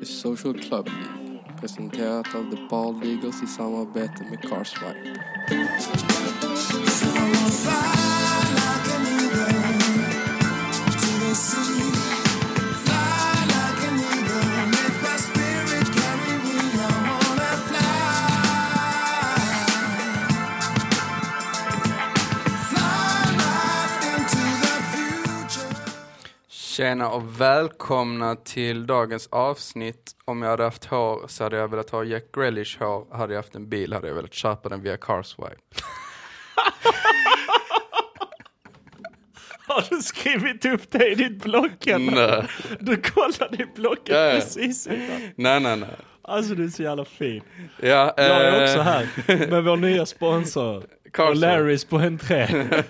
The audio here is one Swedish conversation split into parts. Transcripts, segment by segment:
The Social Club League presenterat av The Bald Eagles i samarbete med Carswipe. Tjena och välkomna till dagens avsnitt. Om jag hade haft hår så hade jag velat ha Jack Grealish hår. Hade jag haft en bil hade jag velat köpa den via Carswipe. Har du skrivit upp det i ditt block eller? Nej. Du kollade i blocket Ja, ja. precis innan. Nej, nej, nej. Alltså du är så jävla fin. Ja, Jag är eh, också här med vår nya sponsor. Och Carswipe. Larrys på entré.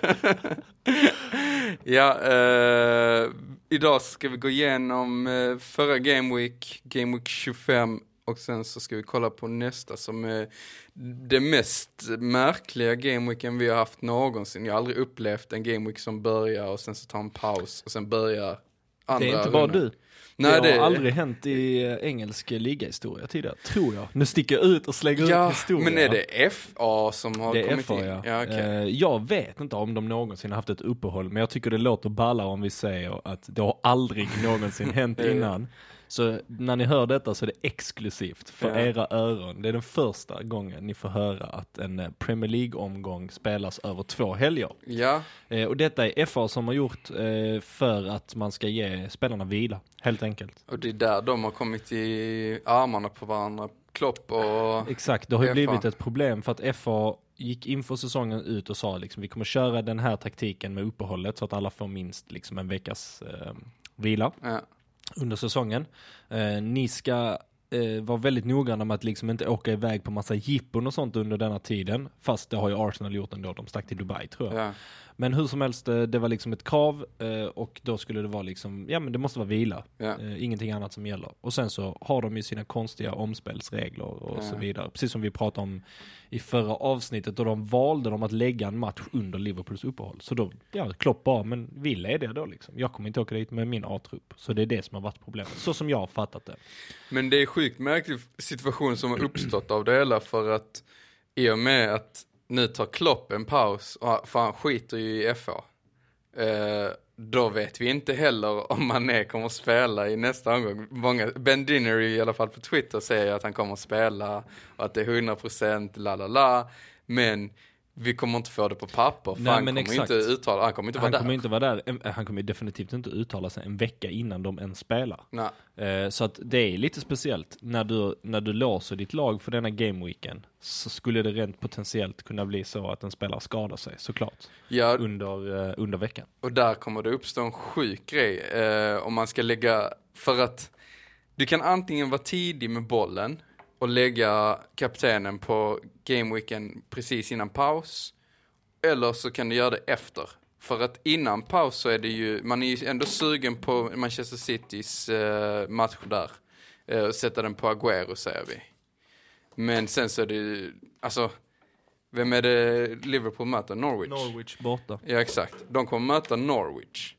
Ja, eh, idag ska vi gå igenom eh, förra Game Week, Game Week 25 och sen så ska vi kolla på nästa som är det mest märkliga Game Weeken vi har haft någonsin. Jag har aldrig upplevt en Game Week som börjar och sen så tar en paus och sen börjar andra Det är inte bara rundan. du. Nej, det det har aldrig hänt i eh, engelsk ligahistoria tidigare, tror jag. Nu sticker jag ut och slänger Ja, ut historia. men är det FA som har Det är kommit FA in? ja. ja okej. Eh, Jag vet inte om de någonsin har haft ett uppehåll, men jag tycker det låter balla om vi säger att det har aldrig någonsin hänt Det innan. Så när ni hör detta så är det exklusivt för Ja. era öron. Det är den första gången ni får höra att en eh, Premier League-omgång spelas över två helger. Ja, Eh, Och detta är FA som har gjort eh, för att man ska ge spelarna vila, helt enkelt. och det är där de har kommit i armarna på varandra. Klopp och... Exakt, det har ju FA. blivit ett problem för att FA gick inför säsongen ut och sa liksom vi kommer köra den här taktiken med uppehållet så att alla får minst liksom en veckas eh, vila Ja under säsongen. Eh, ni ska eh, vara väldigt noggranna med att liksom inte åka iväg på massa jippon och sånt under denna tiden. Fast det har ju Arsenal gjort ändå, de stack till Dubai tror jag. Ja. Men hur som helst, eh, det var liksom ett krav eh, och då skulle det vara liksom, ja men det måste vara vila. Ja. Eh, ingenting annat som gäller. Och sen så har de ju sina konstiga omspelsregler och så Ja. vidare. Precis som vi pratade om i förra avsnittet och de valde de att lägga en match under Liverpools uppehåll. Så då, ja, Klopp bara, men vi lediga då liksom. Jag kommer inte åka dit med min A-trupp. Så det är det som har varit problemet. Så som jag har fattat det. Men det är sjukt märklig situation som har uppstått av det hela för att i och med att nu tar Klopp en paus, och för han skiter ju i FA. Eh, då vet vi inte heller om Mané kommer att spela i nästa omgång. Många, ben Dinnery i alla fall på Twitter säger att han kommer att spela och att det är 100% la la la. Men vi kommer inte få det på papper för Nej, han men kommer exakt. inte uttala, han kommer inte vara Han där. kommer inte vara där, en- han kommer definitivt inte uttala sig en vecka innan de ens spelar. Nej. Eh, Så att det är lite speciellt. När du, när du låser ditt lag för denna gameweeken så skulle det rent potentiellt kunna bli så att en spelare skadar sig såklart Ja, under, eh, under veckan. Och där kommer det uppstå en sjuk grej eh, om man ska lägga, för att du kan antingen vara tidig med bollen och lägga kaptenen på gameweeken precis innan paus. Eller så kan du göra det efter. För att innan paus så är det ju, man är ju ändå sugen på Manchester Citys eh, match där. Eh, och sätta den på Agüero säger vi. Men sen så är det ju, alltså, vem är det Liverpool möter? Norwich? Norwich borta. Ja exakt. De kommer möta Norwich.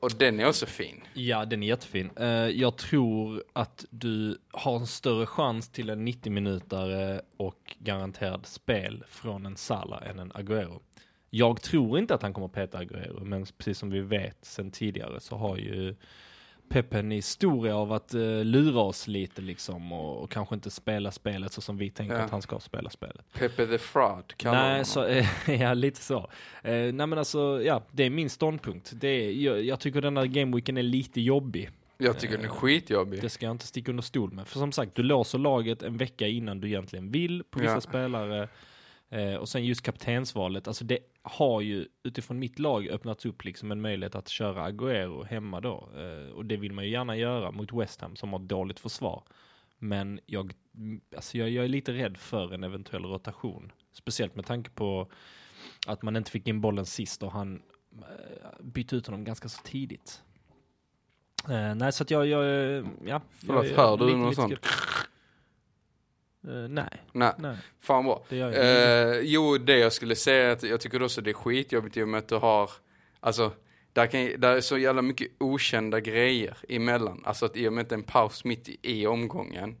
Och den är också fin. Ja, den är jättefin. Eh, jag tror att du har en större chans till en 90-minutare och garanterad spel från en Sala än en Agüero. Jag tror inte att han kommer peta Agüero, men precis som vi vet sen tidigare så har ju Pep en historia av att uh, lura oss lite liksom och, och kanske inte spela spelet så som vi tänker Ja. att han ska spela spelet. Pepe the Fraud kallar Nej, så, eh, ja lite så. Eh, nej men alltså, ja, det är min ståndpunkt. Det är, jag, jag tycker den här gameweeken är lite jobbig. Jag tycker den är skitjobbig. Det ska jag inte sticka under stol med. För som sagt, du låser laget en vecka innan du egentligen vill på vissa Ja. spelare. Och sen just kaptensvalet, alltså det har ju utifrån mitt lag öppnats upp liksom en möjlighet att köra Agüero hemma då. Eh, och det vill man ju gärna göra mot West Ham som har dåligt försvar. Men jag, alltså jag, jag är lite rädd för en eventuell rotation. Speciellt med tanke på att man inte fick in bollen sist och han eh, bytte ut honom ganska så tidigt. Eh, nej, så att jag, jag, ja. Förlåt, hör du något Eh, nej, Nej, nej, fan bra. det. Eh, jo, det jag skulle säga är att jag tycker också det är skitjobbigt i och med att du har, alltså, där, kan, där är så jävla mycket okända grejer emellan. Alltså att i och med att det är en paus mitt i, i omgången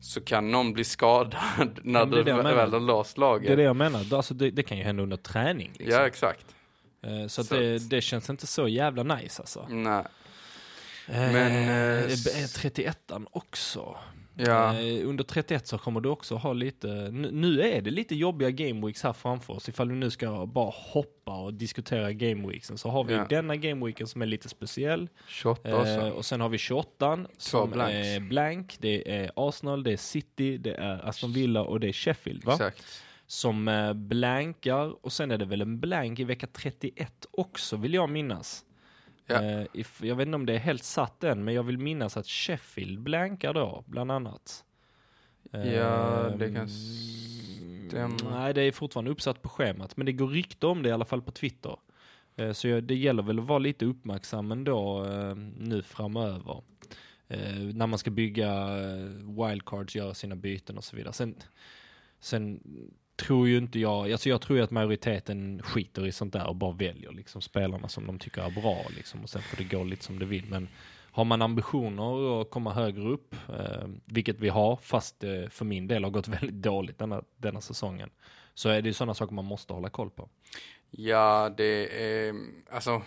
så kan någon bli skadad när du väl har låst laget. Det är det jag menar. Alltså det, det kan ju hända under träning. Liksom. Ja, exakt. Eh, Så, Så det, det känns inte så jävla nice alltså. Nej. Men, eh, eh, är 31an också. Ja. Eh, under 31 så kommer du också ha lite, nu, är det lite jobbiga game weeks här framför oss. Ifall vi nu ska bara hoppa och diskutera game weeksen så har vi Ja. denna game weeken som är lite speciell. 28 också. Eh, och sen har vi 28 som blanks. är blank. Det är Arsenal, det är City, det är Aston Villa och det är Sheffield va? Exakt. Som eh, blankar och sen är det väl en blank i vecka 31 också vill jag minnas. Ja. Eh, if, jag vet inte om det är helt satt än men jag vill minnas att Sheffield blankar då bland annat. Ja, det kan Ehm, stämma. Nej, det är fortfarande uppsatt på schemat men det går rykte om det i alla fall på Twitter. Eh, Så jag, det gäller väl att vara lite uppmärksam ändå eh, nu framöver. Eh, när man ska bygga wildcards, göra sina byten och så vidare. Sen, sen tror ju inte jag, alltså jag tror ju att majoriteten skiter i sånt där och bara väljer liksom spelarna som de tycker är bra liksom och sen får det gå lite som det vill. Men har man ambitioner att komma högre upp, eh, vilket vi har, fast det för min del har gått väldigt dåligt denna, denna säsongen, så är det ju sådana saker man måste hålla koll på. Ja, det är, alltså.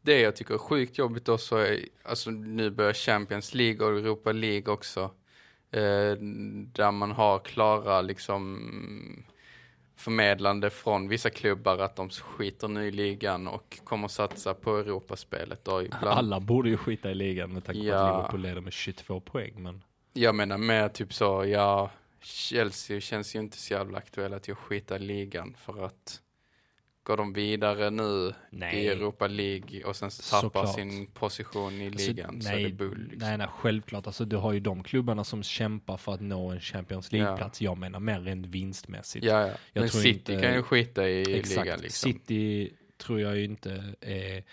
Det jag tycker är sjukt jobbigt också är, alltså nu börjar Champions League och Europa League också. Eh, där man har klara liksom förmedlande från vissa klubbar att de skiter nu i ligan och kommer satsa på Europaspelet. då ibland. Alla borde ju skita i ligan med tanke på Ja. att Liverpool leder med 22 poäng, men Jag menar mer typ så, ja, Chelsea känns ju inte så jävla aktuella till att skita i ligan för att går de vidare nu nej. i Europa League och sen tappar Såklart. sin position i Alltså, ligan så är det bull. Liksom. Nej, nej, självklart. Alltså, du har ju de klubbarna som kämpar för att nå en Champions League-plats. Jag menar mer rent vinstmässigt. Ja, ja. Men City inte- kan ju skita i Exakt. ligan liksom. City tror jag ju inte är...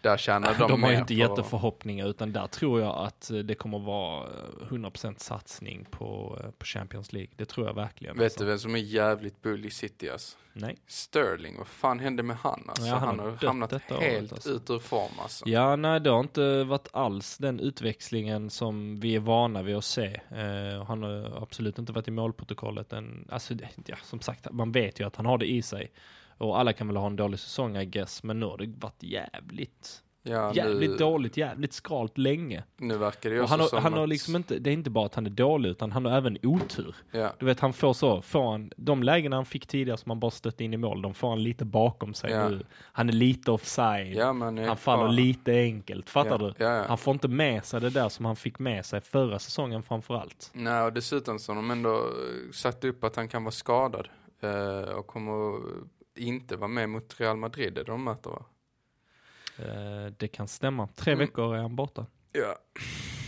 Där tjänar de, De, har ju inte jätteförhoppningar, utan där tror jag att eh, det kommer vara eh, 100% satsning på, eh, på Champions League. Det tror jag verkligen. Vet alltså. du vem som är jävligt bull i City alltså? Nej. Sterling, vad fan hände med han alltså? Ja, han han, har hamnat helt alltså. ut ur form alltså. Ja, nej, det har inte varit alls den utväxlingen som vi är vana vid att se. Eh, han har absolut inte varit i målprotokollet än. Alltså, ja, som sagt, man vet ju att han har det i sig. Och alla kan väl ha en dålig säsong, I guess. Men nu har det varit jävligt, Ja, jävligt nu, dåligt, jävligt skralt länge. nu verkar det ju Och han har, som han har att- liksom inte, det är inte bara att han är dålig, utan han har även otur. Ja, Du vet, han får så, får han, de lägena han fick tidigare som han bara stött in i mål, de får han lite bakom sig Ja. nu. Han är lite offside. men Han faller lite enkelt, fattar du? Han får inte med sig det där som han fick med sig förra säsongen framför allt. Nej, och dessutom så har de ändå eh, satt upp att han kan vara skadad. Eh, och kommer inte vara med mot Real Madrid, det de möter va? Eh, det kan stämma. Tre Mm. veckor är han borta. Ja.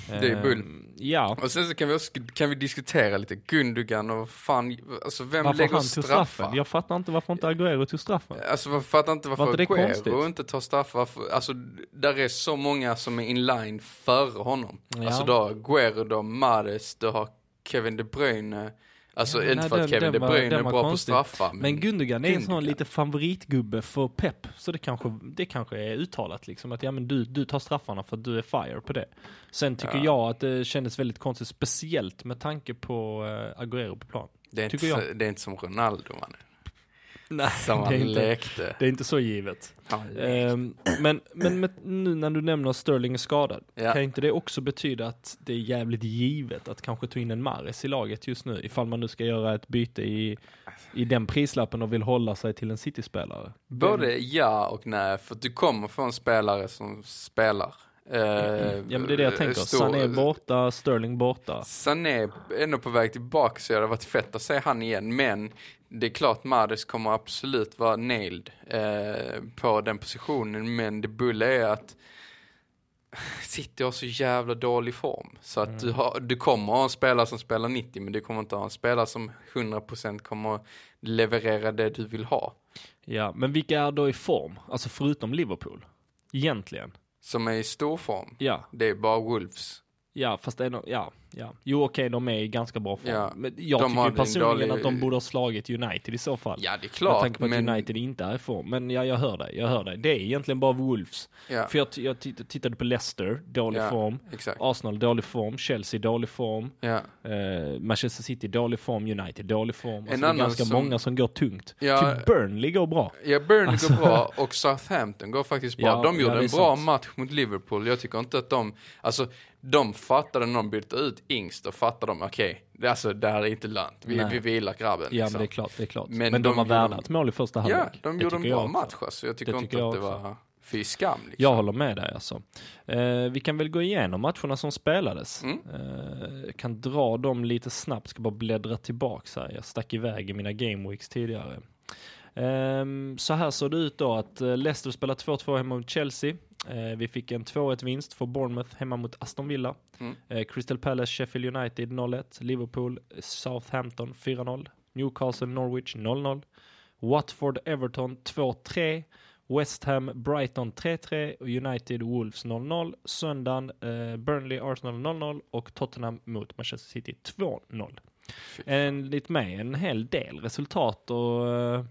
Det är bull. Eh, Ja. Och sen så kan vi också, kan vi diskutera lite Gundogan och fan, alltså vem Varför lägger han straffar? straffen? Jag fattar inte varför inte Agüero tog straffen. Alltså jag fattar inte varför Var inte det Aguero inte tar straffar. Varför, alltså där är så många som är in line före honom. Ja. Alltså du har Aguero, du har Mares, du har Kevin De Bruyne. Alltså Ja, inte för att Kevin De Bruyne är bra konstig. på straffar. Men Gundogan är en sån lite favoritgubbe för Pep. Så det kanske, det kanske är uttalat liksom att ja men du, du tar straffarna för att du är fire på det. Sen tycker Ja. jag att det kändes väldigt konstigt, speciellt med tanke på uh, Agüero på plan. det, är inte, jag. det är inte som Ronaldo mannen. Nej, Som det är inte, lekte. det är inte så givet. Ehm, men men med, nu när du nämner Sterling är skadad, Ja. kan inte det också betyda att det är jävligt givet att kanske ta in en Mares i laget just nu, ifall man nu ska göra ett byte i, i den prislappen och vill hålla sig till en City-spelare? Både ja och nej, för att du kommer få en spelare som spelar. Eh, Ja men det är det jag tänker, stor- Sané borta, Sterling borta. Sané är ändå på väg tillbaka så det hade varit fett att se han igen, men det är klart Mahrez kommer absolut vara nailed eh, på den positionen, men det bulla är att City har så jävla dålig form. Så att du, har, du kommer ha en spelare som spelar 90, men du kommer inte ha en spelare som 100% kommer leverera det du vill ha. Ja, men vilka är då i form? Alltså förutom Liverpool? Egentligen? Som är i stor form. Ja, Det är bara Wolves. ja fast det är no ja. Ja. Jo okej, de är i ganska bra form. Ja, Men jag de tycker en personligen dålig- att de borde ha slagit United i så fall. Ja, det är Med klart, tanke på att men... United inte är i form. Men ja, jag hör dig, jag hör dig. Det är egentligen bara Wolves. Ja, För jag, jag titt- tittade på Leicester, dålig Ja. form. exakt. Arsenal, dålig form. Chelsea, dålig form. Eh, Manchester City, dålig form. United, dålig form. Alltså, det är ganska som- många som går tungt. Ja. Typ Burnley går bra. Ja, Burnley Alltså- går bra och Southampton går faktiskt bra. De gjorde en bra sant. match mot Liverpool. Jag tycker inte att de, alltså de fattade när de bytte ut Ings, då fattade de, okej, det alltså det här är inte lönt. Vi, Nej. vi vilar grabben Ja, liksom. men det är klart, det är klart. Men Men, de de, värda ett mål i första halvlek. Ja, de Det gjorde en bra match också. alltså. Jag tycker Det inte tycker att det var fy skam liksom. Jag håller med dig alltså. Eh, vi kan väl gå igenom matcherna som spelades. Mm. Eh, kan dra dem lite snabbt, ska bara bläddra tillbaks här. Jag stack iväg i mina game weeks tidigare. Ehm, så här såg det ut då att eh, Leicester spelade 2-2 hemma mot Chelsea. Eh, vi fick en 2-1 vinst för Bournemouth hemma mot Aston Villa. Mm. Eh, Crystal Palace, Sheffield United 0-1. Liverpool, Southampton 4-0. Newcastle, Norwich 0-0. Watford, Everton 2-3. West Ham, Brighton 3-3 och United, Wolves 0-0. Söndagen, eh, Burnley, Arsenal 0-0 och Tottenham mot Manchester City 2-0. Fy fan. Enligt mig en hel del resultat att eh,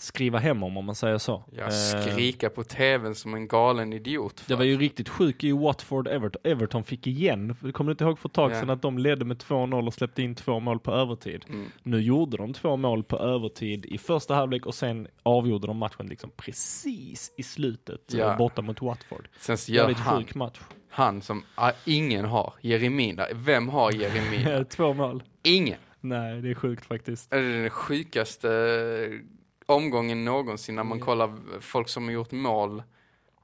skriva hem om, om man säger så. Jag Eh, skrika på tvn som en galen idiot. för. det var ju riktigt sjukt i Watford Everton. Everton fick igen, kommer du inte ihåg för ett tag Ja. sedan att de ledde med 2-0 och släppte in två mål på övertid. Mm. Nu gjorde de två mål på övertid i första halvlek och sen avgjorde de matchen liksom precis i slutet Ja. eh, borta mot Watford. Sen så gör Jävligt han, sjuk match. han som ah, ingen har, Jeremina. Vem har Jeremina? två mål. ingen. Nej, det är sjukt faktiskt. Är det den sjukaste eh, omgången någonsin när man Mm. kollar folk som har gjort mål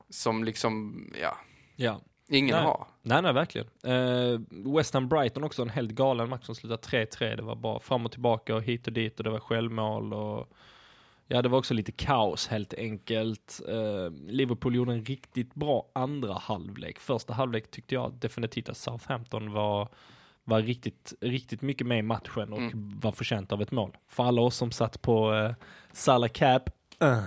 som liksom, ja, Ja. ingen Nej. har. Nej, nej, verkligen. Uh, West Ham Brighton också en helt galen match som slutade 3-3. Det var bara fram och tillbaka och hit och dit och det var självmål och ja, det var också lite kaos helt enkelt. Eh, Liverpool gjorde en riktigt bra andra halvlek. Första halvlek tyckte jag definitivt att Southampton var var riktigt, riktigt mycket med i matchen och Mm. var förtjänt av ett mål. För alla oss som satt på uh, Salah Cap, uh,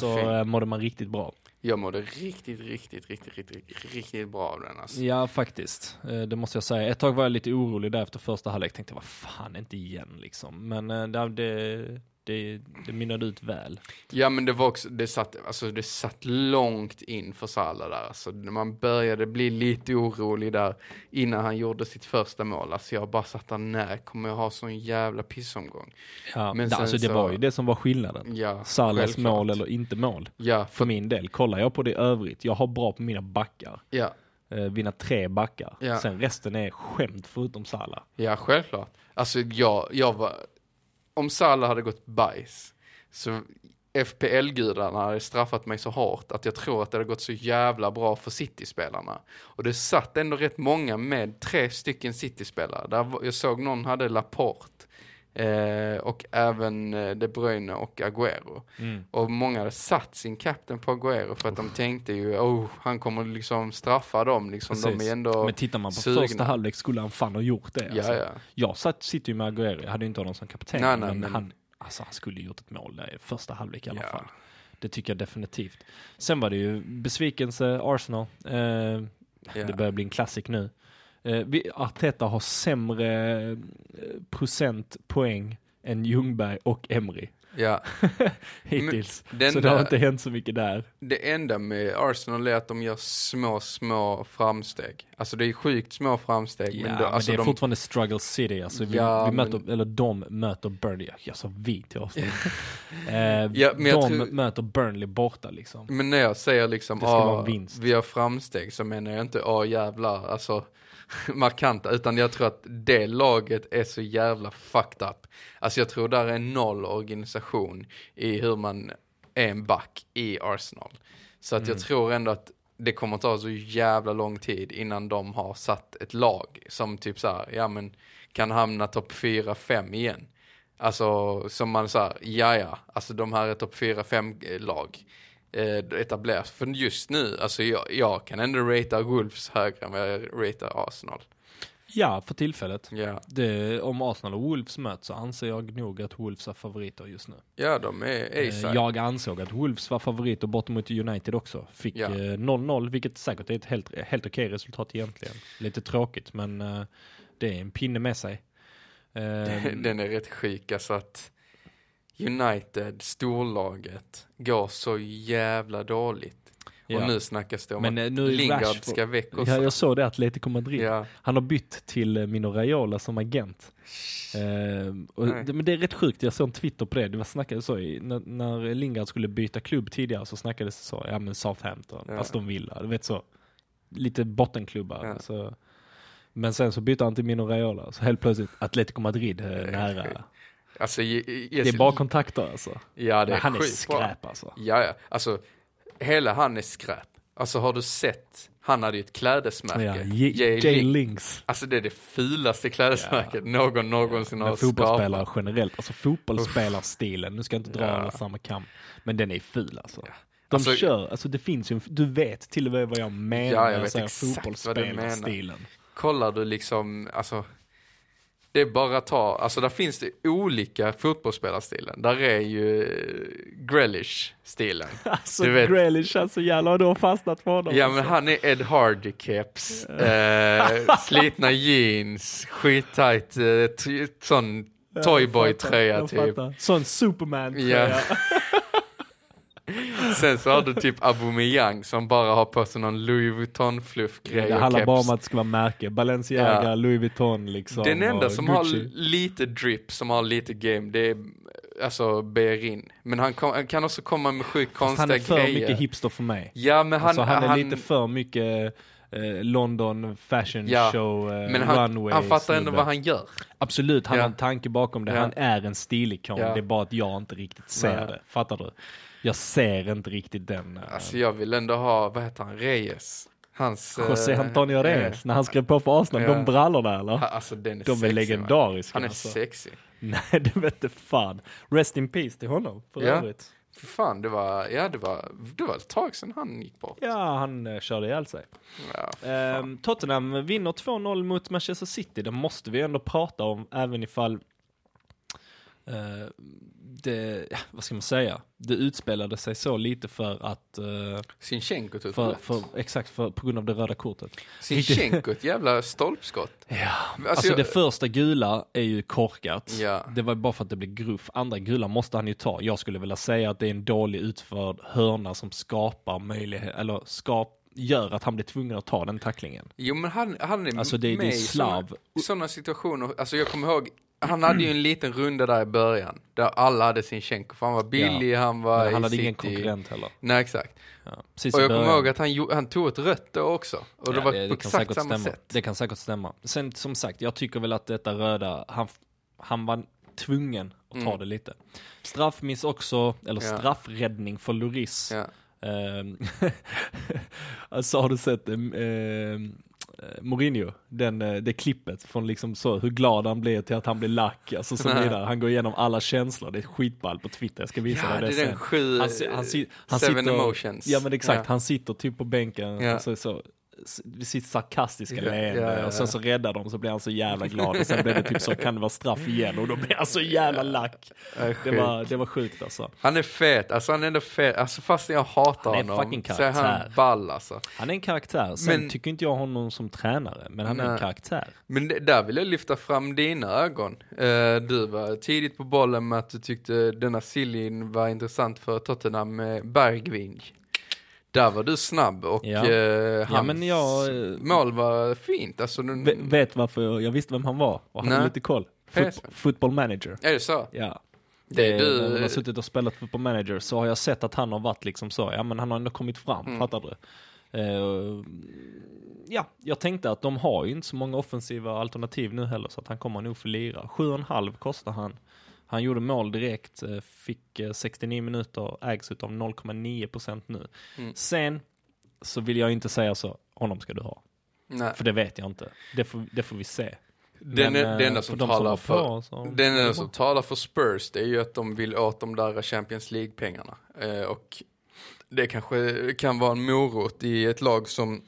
så fin. uh, mådde man riktigt bra. Jag mådde riktigt, riktigt, riktigt, riktigt, riktigt bra av den alltså. Ja, faktiskt. Eh, Det måste jag säga. Ett tag var jag lite orolig där efter första halvlek. Tänkte, vad fan, inte igen liksom. Men eh, det, det, det, det mynnade ut väl. Ja men det var också, det satt, alltså det satt långt in för Salah där alltså. Man började bli lite orolig där innan han gjorde sitt första mål. Alltså jag bara satt där, när kommer jag ha sån jävla pissomgång? Ja, Men sen alltså det så- var ju det som var skillnaden. Ja, Salahs självklart. mål eller inte mål. Ja, För för, min del, kollar jag på det övrigt. Jag har bra på mina backar. ja, Eh, mina tre backar. Ja. Sen resten är skämt förutom Salah. ja, självklart. Alltså jag, jag var, om Salah hade gått bajs, så FPL-gudarna hade straffat mig så hårt att jag tror att det hade gått så jävla bra för City-spelarna. Och det satt ändå rätt många med tre stycken City-spelare. Där Jag såg någon hade Laporte eh, och även eh, De Bruyne och Agüero. Och många hade satt sin captain på Agüero för att de tänkte ju, oh, han kommer liksom straffa dem liksom. De är ändå Men tittar man på sugna. första halvlek skulle han fan ha gjort det. Ja, alltså. ja. Jag satt, sitter ju med Agüero, jag hade ju inte honom som kapten. Nej, nej, men, men- Han, alltså, han skulle gjort ett mål där i första halvlek i alla Ja. fall. Det tycker jag definitivt. Sen var det ju besvikelse Arsenal. Eh, Ja. Det börjar bli en klassik nu. Eh, vi, Arteta har sämre eh, procent poäng än Ljungberg och Emry ja. hittills. den så det har inte hänt så mycket där. Det enda med Arsenal är att de gör små, små framsteg. Alltså det är sjukt små framsteg. Ja, men, men, då, alltså det är de, fortfarande struggle city. Alltså vi, Ja, vi men- möter, eller de möter Burnley. Jag sa vi till oss. eh, Ja, men de tror- möter Burnley borta liksom. Men när jag säger liksom, ah, vi har framsteg så menar jag inte, åh jävlar, alltså markanta, utan jag tror att det laget är så jävla fucked up. Alltså jag tror där är noll organisation i hur man är en back i Arsenal. Så att Mm. jag tror ändå att det kommer ta så jävla lång tid innan de har satt ett lag som typ så här, ja men kan hamna topp 4-5 igen. Alltså som man säger, ja ja, alltså de här är topp 4-5 lag eh, etableras. För just nu, alltså jag, jag kan ändå ratea Wolves högre än vad jag ratear Arsenal. Ja, för tillfället. Ja, Det, om Arsenal och Wolves möts så anser jag nog att Wolves är favoriter just nu. ja de är Eh, A-side. Jag ansåg att Wolves var favoriter bort mot United också. Fick eh, 0-0, vilket säkert är ett helt, helt okej resultat egentligen. Lite tråkigt, men eh, det är en pinne med sig. Den är rätt sjuk, alltså att United, storlaget, går så jävla dåligt. ja. Och nu snackas det om Men, att eh, nu är Lingard Rashford- ska väck också. Ja, jag såg det, Atletico Madrid. Ja. Han har bytt till eh, Mino Raiola som agent. Eh, och, det, men det är rätt sjukt, jag såg en Twitter på det. Det var snackade så i, när, när Lingard skulle byta klubb tidigare så snackades det så, ja men Southampton, Ja. Aston Villa, du vet så. Lite bottenklubbar. Ja. Så. Men sen så bytte han till Mino Raiola, så helt plötsligt Atletico Madrid eh, är nära. Alltså, ge- Det är bara kontakter alltså. Ja, det är han är bra. skräp alltså. Ja, ja. Alltså, hela han är skräp. Alltså har du sett, han hade ju ett klädesmärke. Ja, J. Links. Alltså det är det fulaste klädesmärket någon någonsin har Men fotbollsspelare skapat. generellt, alltså fotbollsspelarstilen, nu ska jag inte dra Ja. alla samma kam, men den är ful alltså. Ja. De Alltså- kör, alltså det finns ju, du vet till och med vad jag menar Ja, jag när jag säger fotbollsspelarstilen. Kollar du liksom, alltså. Det är bara att ta, alltså där finns det olika fotbollsspelarstilen. Där är ju eh, Grealish-stilen. Alltså Du vet- Grealish, alltså jävlar vad du har fastnat på honom. Ja men alltså. han är Ed Hardy-keps, eh, slitna jeans, skittajt, eh, sån Ja, Toyboy-tröja typ. Sån Superman-tröja. Ja. Sen så har du typ Aubameyang som bara har på sig någon Louis Vuitton-fluff-grej Det handlar bara om att det ska vara märke. Balenciaga, Ja. Louis Vuitton liksom. Den enda som Gucci. har lite drip, som har lite game, det är alltså Berin. Men han, kom, han kan också komma med sjukt konstiga han är för grejer. mycket hipster för mig. Ja men han, alltså han är lite för mycket eh, London fashion Ja, show, eh, men han, runway han fattar ändå vad han gör. Absolut, han Ja. har en tanke bakom det. Ja. Han är en stilikon. Ja. Det är bara att jag inte riktigt ser det. Fattar du? Jag ser inte riktigt den. eh, Alltså jag vill ändå ha, vad heter han, Reyes? Hans... José eh, Antonio Reyes, när han skrev på för Arsenal, Ja. de brallorna eller? Alltså den är De är sexy, man. legendariska Han är alltså. sexy. Nej, det vet inte fan. Rest in peace till honom, för Ja. övrigt. För fan, det var, ja det var, det var ett tag sedan han gick bort. Ja, han uh, körde ihjäl sig. Ja, Ehm, Tottenham vinner 2-0 mot Manchester City. Det måste vi ändå prata om, även ifall eh, det, ja, vad ska man säga, det utspelade sig så lite för att, eh, Sinchenko tog för, för, exakt för, på grund av det röda kortet. Sinchenko, ett jävla stolpskott. Ja, Alltså, alltså jag- det första gula är ju korkat. Ja. Det var bara för att det blev gruff. Andra gula måste han ju ta. Jag skulle vilja säga att det är en dålig utförd hörna som skapar möjlighet, eller skap, gör att han blir tvungen att ta den tacklingen. Jo men han, han är Alltså, det- det med är i såna situationer, alltså jag kommer ihåg, han hade ju en liten runda där i början, där alla hade Sinchenko, för han var billig, han var Men han hade City. ingen konkurrent heller. Nej exakt. Ja. Och jag kommer ihåg att han, han tog ett rött då också. Och det Ja, var det, på det kan exakt säkert samma stämma. sätt. Det kan säkert stämma. Sen som sagt, jag tycker väl att detta röda, han, han var tvungen att ta Mm. det lite. Straffmiss också, eller Ja. straffräddning för Loris. Ja. Ehm, alltså har du sett eh, Mourinho, den, eh, det klippet från liksom så, hur glad han blir till att han blir lack, alltså så vidare. Han går igenom alla känslor, det är skitball på Twitter, jag ska visa Ja, dig det det är sen. sju, Han, han, han seven sitter, emotions. Ja men exakt, Ja. han sitter typ på bänken, Ja. alltså, så, s- vid sitt sarkastiska Ja, leende ja, ja, och sen så räddar de så blir han så jävla glad och sen blir det typ så, kan det vara straff igen och då blir han så jävla lack. Det var, det var sjukt alltså. Han är fet, alltså han är ändå fet, alltså fast jag hatar Han är honom fucking så är han ball alltså. Han är en karaktär, sen Men- tycker inte jag honom som tränare, men han är en Nej. karaktär. Men det, där vill jag lyfta fram dina ögon. Eh, du var tidigt på bollen med att du tyckte denna Silin var intressant för Tottenham med Bergving. Där var du snabb och Ja. eh, hans men jag, eh, mål var fint. Alltså, V- vet varför jag, jag visste vem han var och hade lite koll. Fot- football manager. är det så? Ja. Det är När man har du, suttit och spelat football manager så har jag sett att han har varit liksom så, ja men han har ändå kommit fram, Mm. fattar du? Eh, ja, jag tänkte att de har ju inte så många offensiva alternativ nu heller så att han kommer nog få lira. 7,5 kostar han. Han gjorde mål direkt, eh, fick eh, 69 minuter, ägs utav 0,9% nu. Mm. Sen så vill jag inte säga så, honom ska du ha. nej, För det vet jag inte. Det får, det får vi se. den, Men, eh, enda som de talar var för, så- den enda som talar för Spurs det är ju att de vill åt de där Champions League-pengarna. Eh, och det kanske kan vara en morot i ett lag som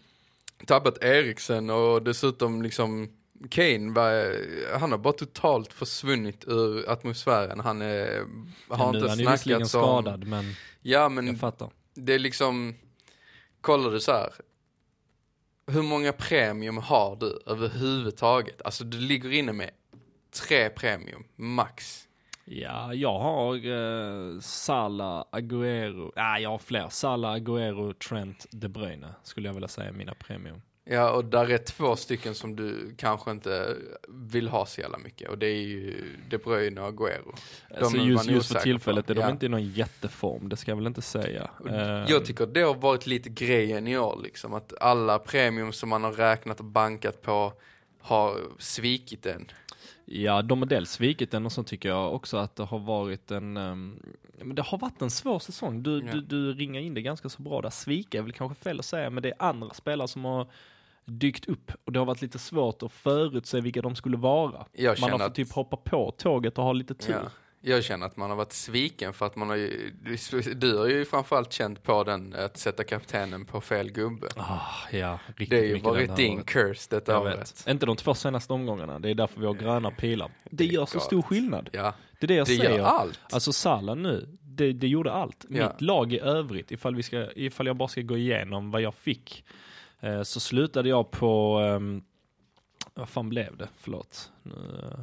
tappat Eriksen och dessutom liksom Kane, bara, han har bara totalt försvunnit ur atmosfären. Han är, har nu inte är han snackats om... skadad, men Ja, men jag fattar. det är liksom, kollar du så här. Hur många premium har du överhuvudtaget? Alltså du ligger inne med tre premium, max. Ja, jag har eh, Salah, Agüero, ja jag har fler. Salah, Agüero, Trent, De Bruyne skulle jag vilja säga är mina premium. Ja, och där är två stycken som du kanske inte vill ha så jävla mycket. Och det är ju De Bruyne och Agüero. De alltså just, just för tillfället på. är de Ja. inte i någon jätteform, det ska jag väl inte säga. Eh, Jag tycker det har varit lite grejen i år liksom. Att alla premium som man har räknat och bankat på har svikit en. Ja, de har dels svikit den och så tycker jag också att det har varit en, men det har varit en svår säsong. Du, Ja. du, du ringar in det ganska så bra där. Svika är väl kanske fel att säga, men det är andra spelare som har dykt upp och det har varit lite svårt att förutse vilka de skulle vara. Jag Man har fått att, typ hoppa på tåget och ha lite tur. ja, jag känner att man har varit sviken för att man har ju, du, har ju framförallt känt på den att sätta kaptenen på fel gubbe. Ah, ja, riktigt Det har ju varit din curse detta Jag året. vet. Inte de två senaste omgångarna, det är därför vi har gröna pilar. Det Det gör så stor skillnad. Ja, Det är det jag det säger. gör allt. Alltså Salah nu, det, det gjorde allt. Ja. Mitt lag i övrigt, ifall, vi ska, ifall jag bara ska gå igenom vad jag fick, så slutade jag på, ehm, vad fan blev det? Förlåt. Nu eh,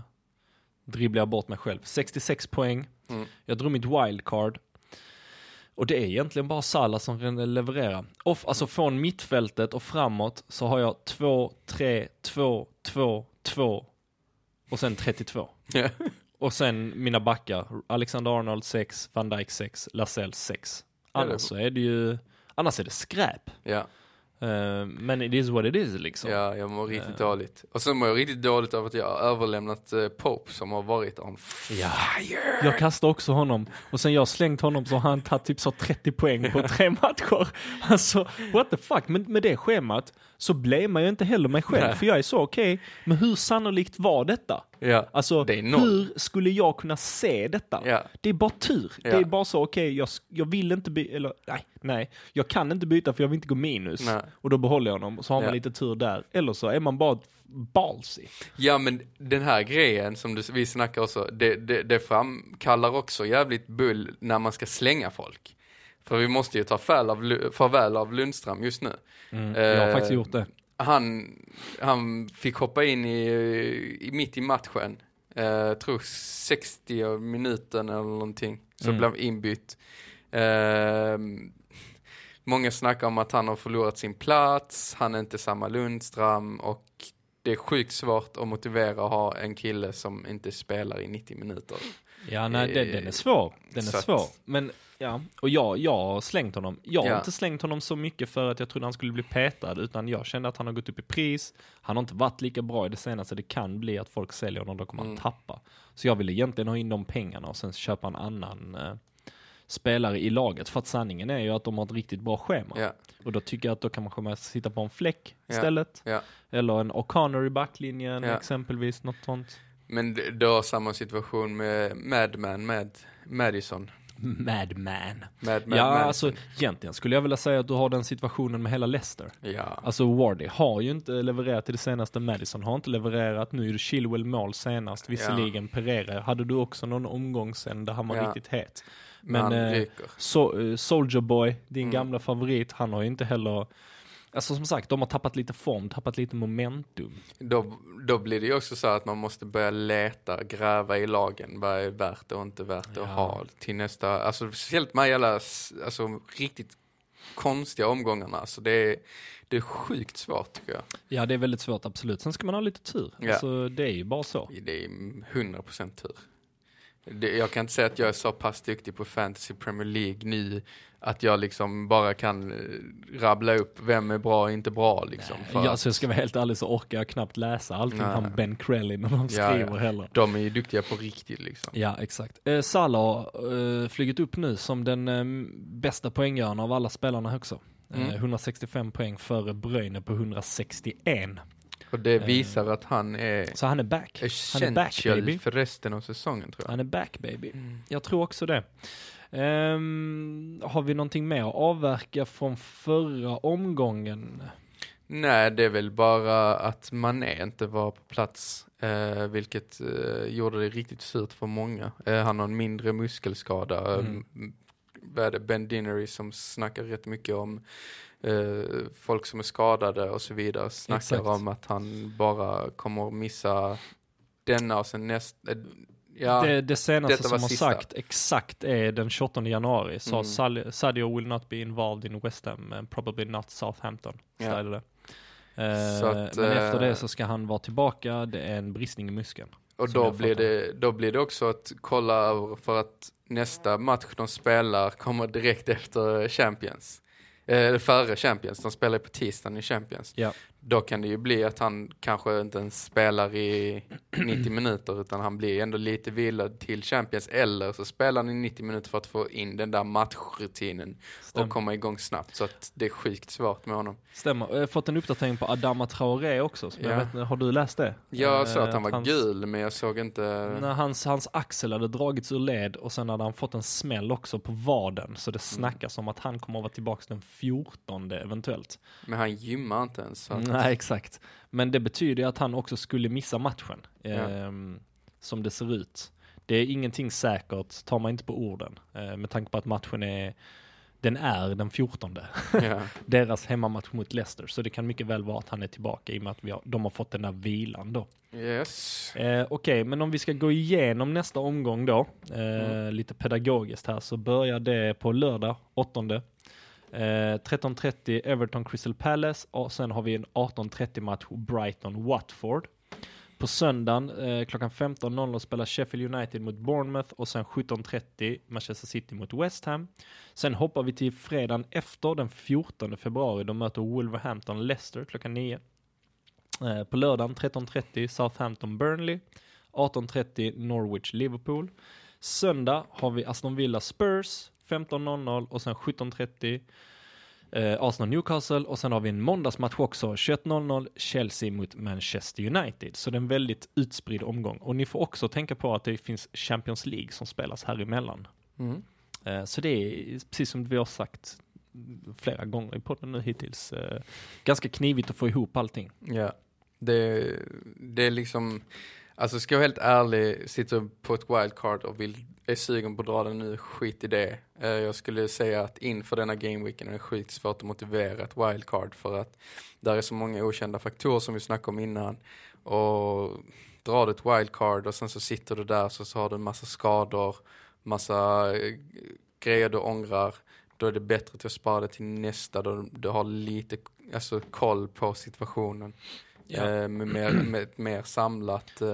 dribblar jag bort mig själv. 66 poäng. Mm. Jag drog mitt wildcard. Och det är egentligen bara Salah som kan leverera. Off, alltså från mittfältet och framåt så har jag 2, 3, 2, 2, 2 och sen 32. Ja. Och sen mina backar, Alexander Arnold 6, Van Dijk 6, Lasell 6. Ja, det är Annars så är det ju, annars är det skräp. Ja, Eh, men it is what it is liksom. ja, jag mår riktigt Eh. dåligt. Och sen mår jag riktigt dåligt av att jag har överlämnat eh, Pope som har varit on Ja. fire. Jag kastade också honom och sen jag slängt honom så har han tagit typ så 30 poäng på tre matcher. Alltså, what the fuck. Men med det schemat så blamear jag inte heller mig själv Nej. för jag är så okej. Men hur sannolikt var detta? Ja, Alltså, Det hur skulle jag kunna se detta? ja, Det är bara tur. Det Ja. är bara så, okej, jag, jag vill inte byta, eller nej, nej, jag kan inte byta för jag vill inte gå minus. Nej. Och då behåller jag honom, och så har man Ja. lite tur där. Eller så är man bara ballsy. ja, men den här grejen som du, vi snackar också, det, det, det framkallar också jävligt bull när man ska slänga folk. För vi måste ju ta farväl av, farväl av Lundström just nu. Mm, jag har Eh, faktiskt gjort det. Han, han fick hoppa in i, i mitt i matchen. Eh, tror 60 minuten eller någonting. Så Mm. blev inbytt. Eh, många snackar om att han har förlorat sin plats. Han är inte samma Lundström och det är sjukt svårt att motivera att ha en kille som inte spelar i 90 minuter. Ja, nej, den, den är svår. Den är att- svår. Men, ja, och jag, jag har slängt honom. Jag har Ja. inte slängt honom så mycket för att jag trodde han skulle bli petad, utan jag kände att han har gått upp i pris. Han har inte varit lika bra i det senaste. Det kan bli att folk säljer honom, då kommer Mm. han tappa. Så jag ville egentligen ha in de pengarna och sen köpa en annan eh, spelare i laget. För att sanningen är ju att de har ett riktigt bra schema. Ja, Och då tycker jag att då kan man komma sitta på en fläck Ja. istället. ja. Eller en O'Connor i backlinjen exempelvis, något sånt. Men du har samma situation med Madman, med Madison. Madman. Mad, Mad Ja, Madison. alltså egentligen skulle jag vilja säga att du har den situationen med hela Leicester. Ja. Alltså Wardy har ju inte levererat i det senaste, Madison har inte levererat, nu är det Chilwell mål senast, visserligen Pereira. Hade du också någon omgång sen där han var Ja. riktigt het? Men Men eh, so, eh, Soldier Boy, din Mm. gamla favorit, han har ju inte heller Alltså som sagt, de har tappat lite form, tappat lite momentum. Då, då blir det ju också så att man måste börja leta, gräva i lagen. Vad är värt och inte värt Ja. att ha till nästa, alltså speciellt med alla, alltså riktigt konstiga omgångarna. Alltså det är, det är sjukt svårt tycker jag. Ja, det är väldigt svårt, absolut. Sen ska man ha lite tur. Ja. Alltså, det är ju bara så. Det är 100% tur. Det, jag kan inte säga att jag är så pass duktig på fantasy Premier League nu att jag liksom bara kan eh, rabbla upp vem är bra och inte bra liksom. För Ja, så jag ska vara helt ärlig så orkar jag knappt läsa allting Nej. han Ben Crellin när de Ja, skriver ja. heller. De är ju duktiga på riktigt liksom. Ja, exakt. Eh, Salah eh, flugit upp nu som den eh, bästa poänggöraren av alla spelarna också. Eh, Mm. 165 poäng före Bruyne på 161. Och det visar att han är Så han är back. Han är back baby. för resten av säsongen tror jag. Han är back baby. Mm. Jag tror också det. Ehm, har vi någonting mer att avverka från förra omgången? Nej, det är väl bara att Mané inte var på plats, eh, vilket eh, gjorde det riktigt surt för många. Eh, han har en mindre muskelskada. Mm. Mm. Vad är det, Ben Dinnery som snackar rätt mycket om eh, folk som är skadade och så vidare. Snackar Exakt. om att han bara kommer att missa denna och sen nästa. Eh, ja, det, det senaste som har sista. sagt exakt är den 28 januari sa Mm. Sadio will not be involved in West Ham and probably not Southampton. Ja. Ja. Det. Eh, Så att, men eh, efter det så ska han vara tillbaka, det är en bristning i muskeln. Och då blir, det, då blir det också att kolla över för att nästa match de spelar kommer direkt efter Champions. Eh, före Champions, de spelar på tisdagen i Champions. Ja. Då kan det ju bli att han kanske inte ens spelar i 90 minuter utan han blir ändå lite vilad till Champions. Eller så spelar han i 90 minuter för att få in den där matchrutinen Stämmer. och komma igång snabbt. Så att det är sjukt svårt med honom. Stämmer. Jag har fått en uppdatering på Adama Traoré också. Ja. jag vet, har du läst det? Jag såg Eh, att han var hans- gul men jag såg inte... När hans, hans axel hade dragits ur led och sen hade han fått en smäll också på vaden. Så det snackas om att han kommer att vara tillbaka den 14 eventuellt. Men han gymmar inte ens. Så. Nej, exakt. Men det betyder att han också skulle missa matchen. Ja. ehm, som det ser ut. Det är ingenting säkert, tar man inte på orden. Eh, med tanke på att matchen är, den är den 14. Ja. Deras hemmamatch mot Leicester. Så det kan mycket väl vara att han är tillbaka i och med att vi har, de har fått den där vilan då. Yes. Eh, Okej, men om vi ska gå igenom nästa omgång då, eh, lite pedagogiskt här, så börjar det på lördag, 8. Eh, 13.30 Everton Crystal Palace och sen har vi en 18.30 match Brighton Watford. På söndagen eh, klockan 15.00 spelar Sheffield United mot Bournemouth och sen 17.30 Manchester City mot West Ham. Sen hoppar vi till fredagen efter den 14 februari. Då möter Wolverhampton Leicester klockan 9. Eh, på lördagen 13.30 Southampton Burnley. 18.30 Norwich Liverpool. Söndag har vi Aston Villa Spurs 15.00 och sen 17.30 eh, Arsenal Newcastle och sen har vi en måndagsmatch också 21.00 Chelsea mot Manchester United. Så det är en väldigt utspridd omgång och ni får också tänka på att det finns Champions League som spelas här emellan. Mm. Eh, Så det är precis som vi har sagt flera gånger i podden nu hittills. eh, Ganska knivigt att få ihop allting. Ja, det, det är liksom, alltså ska jag vara helt ärlig, sitter på ett wildcard och vill, är sugen på att dra den nu, skit i det. Uh, Jag skulle säga att inför denna gameweeken är det skitsvårt att motivera ett wildcard för att där är så många okända faktorer som vi snackade om innan. Och drar du ett wildcard och sen så sitter du där så, så har du en massa skador, massa eh, grejer du ångrar. Då är det bättre att spara det till nästa då du har lite alltså, koll på situationen. Eh, med, mer, med mer samlat, eh,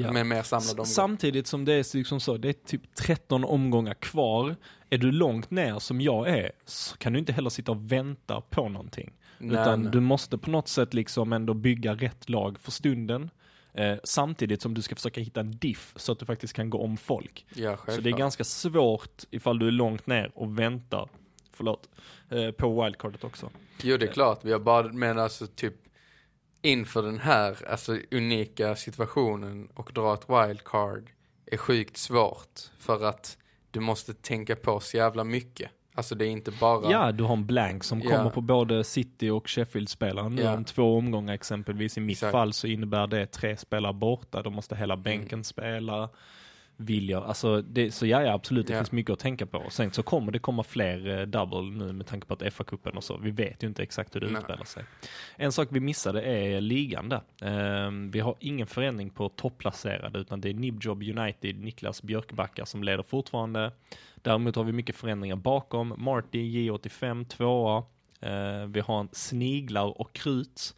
Ja. med mer samlad. Samtidigt som det är liksom så, det är typ 13 omgångar kvar. Är du långt ner som jag är, så kan du inte heller sitta och vänta på någonting. Nej, Utan nej. du måste på något sätt liksom ändå bygga rätt lag för stunden. Eh, samtidigt som du ska försöka hitta en diff så att du faktiskt kan gå om folk. ja, Så det är ganska svårt ifall du är långt ner och väntar, förlåt, eh, på wildcardet också. Jo, det är klart. Vi har bara, men alltså typ inför den här alltså, unika situationen och dra ett wildcard är sjukt svårt för att du måste tänka på så jävla mycket. Alltså det är inte bara... Ja, du har en blank som Ja. kommer på både City och Sheffield-spelaren nu Ja. om två omgångar exempelvis. I mitt Exakt. fall så innebär det tre spelare borta, då måste hela bänken spela. Vill jag, alltså det, så ja, ja absolut, det Ja. finns mycket att tänka på. Sen så kommer det komma fler eh, double nu med tanke på att FA-cupen och så. Vi vet ju inte exakt hur det Nej. utspelar sig. En sak vi missade är ligan där. Ehm, vi har ingen förändring på topplacerade utan det är Nibjob United, Niklas Björkbacka som leder fortfarande. Däremot har vi mycket förändringar bakom. Marty J85 tvåa. Eh, vi har en Sniglar och Krut.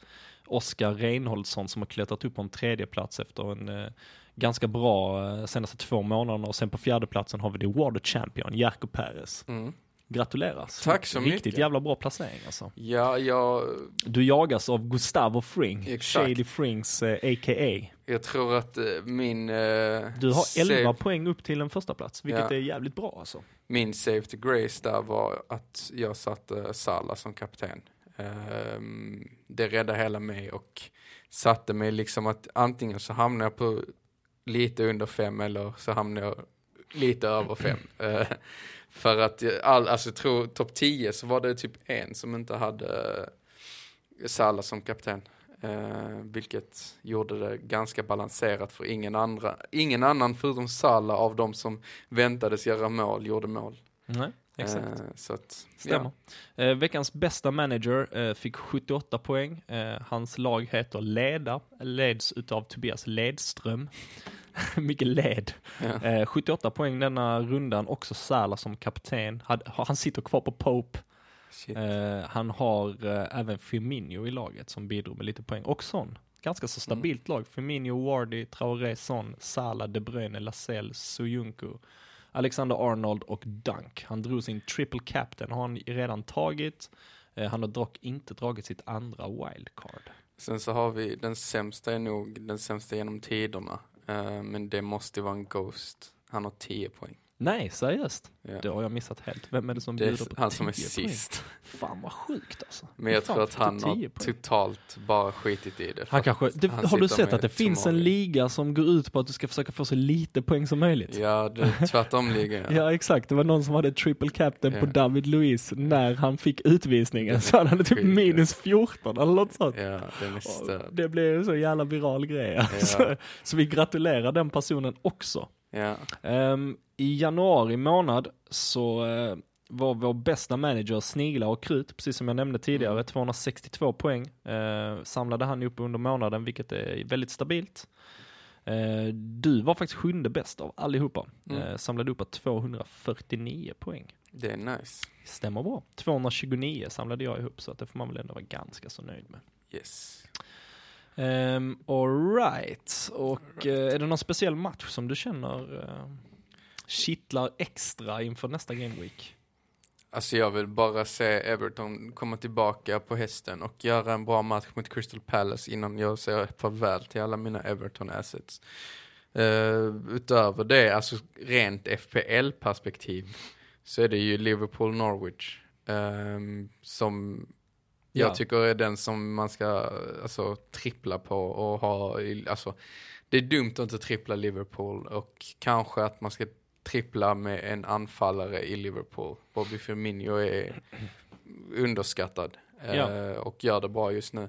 Oskar Reinholdsson som har klättrat upp på en tredje plats efter en eh, ganska bra eh, senaste två månaderna och sen på fjärde platsen har vi det Water Champion, Jerko Perez. Mm. Gratuleras. Tack så Riktigt mycket. jävla bra placering alltså. Ja, jag, Du jagas av Gustavo Fring, Exakt. Shady Frings eh, a.k.a. jag tror att eh, min... Eh, Du har 11 save, poäng upp till en första plats, vilket Ja. är jävligt bra alltså. Min save to grace där var att jag satte Salah som kapten. Ehm, det räddade hela mig och satte mig liksom att antingen så hamnar jag på lite under fem eller så hamnar jag lite över fem. Eh, för att all, alltså tror topp 10 så var det typ en som inte hade Salah som kapten. Eh, vilket gjorde det ganska balanserat för ingen, andra, ingen annan förutom Salah av de som väntades göra mål gjorde mål. Nej, exakt. Eh, så att, Stämmer. Eh, veckans bästa manager eh, fick 78 poäng. Hans lag heter Leda, leds utav Tobias Ledström. Mycket led. Ja. Eh, 78 poäng denna rundan, också Salah som kapten. Han sitter kvar på Pope. Eh, han har eh, även Firmino i laget som bidrog med lite poäng. Och Son. Ganska så stabilt lag. Firmino, Wardy, Traoré, Son, Salah, De Bruyne, Lascelles, Suyuncu, Alexander Arnold och Dunk. Han drog sin triple captain, har han redan tagit. Eh, han har dock inte dragit sitt andra wildcard. Sen så har vi, den sämsta är nog den sämsta genom tiderna. Eh, men det måste vara en Ghost. Han har 10 poäng. Nej, seriöst? Ja. Det har jag missat helt. Vem är det som Det bjuder är på han som är 10 poäng? sist. Fan vad sjukt alltså. Men jag Fan, tror att han 10 har totalt bara skitit i det. Han kanske, det, Han har du sett att det finns en liga som går ut på att du ska försöka få så lite poäng som möjligt? Ja, det är tvärtom ligan. Ja exakt, det var någon som hade triple captain på Ja. David Luiz när han fick utvisningen så han hade typ minus 14 eller något sånt. Ja, störd. Det blev en så jävla viral grej. Så, så vi gratulerar den personen också. Ja, Ehm, I januari månad så eh, var vår bästa manager Snigla och Krut, precis som jag nämnde tidigare, Mm. 262 poäng. Eh, samlade han upp under månaden, vilket är väldigt stabilt. Eh, du var faktiskt sjunde bäst av allihopa. Mm. Samlade upp 249 poäng. det är nice. Stämmer bra. 229 samlade jag ihop, så att det får man väl ändå vara ganska så nöjd med. Yes. Um, Alright, och eh, är det någon speciell match som du känner uh, kittlar extra inför nästa Game Week? Alltså jag vill bara se Everton komma tillbaka på hästen och göra en bra match mot Crystal Palace innan jag säger farväl till alla mina Everton assets. Uh, utöver det, alltså rent FPL-perspektiv så är det ju Liverpool-Norwich um, som jag Ja. tycker är den som man ska alltså, trippla på och ha, alltså det är dumt att inte trippla Liverpool och kanske att man ska trippla med en anfallare i Liverpool. Bobby Firmino är underskattad eh, Ja. och gör det bra just nu.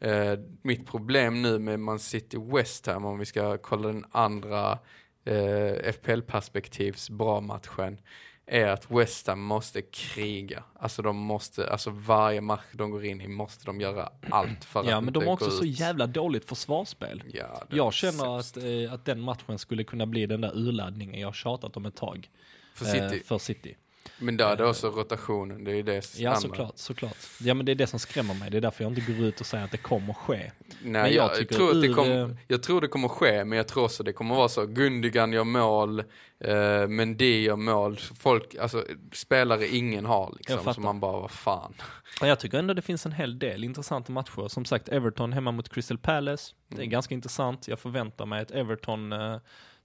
Eh, mitt problem nu med Man City West Ham, om vi ska kolla den andra eh, FPL-perspektivs bra matchen, är att West Ham måste kriga. Alltså de måste, alltså varje match de går in i måste de göra allt för Ja, att men de har också gå så ut. jävla dåligt försvarsspel. Ja, det Jag känner att, eh, att den matchen skulle kunna bli den där urladdningen jag tjatat om ett tag. För eh, City. för City. Men där är det också rotationen, det är ju det Ja, andra. såklart, såklart. Ja, men det är det som skrämmer mig. Det är därför jag inte går ut och säger att det kommer ske. Nej, Men jag jag, tror att det kom, jag tror det kommer ske, men jag tror också det kommer vara så. Gundogan gör mål, eh, Mendy gör mål. Folk, alltså spelare ingen har liksom. Så man bara, vad fan. Jag tycker ändå det finns en hel del intressanta matcher. Som sagt, Everton hemma mot Crystal Palace. Det är Mm. ganska intressant. Jag förväntar mig ett Everton eh,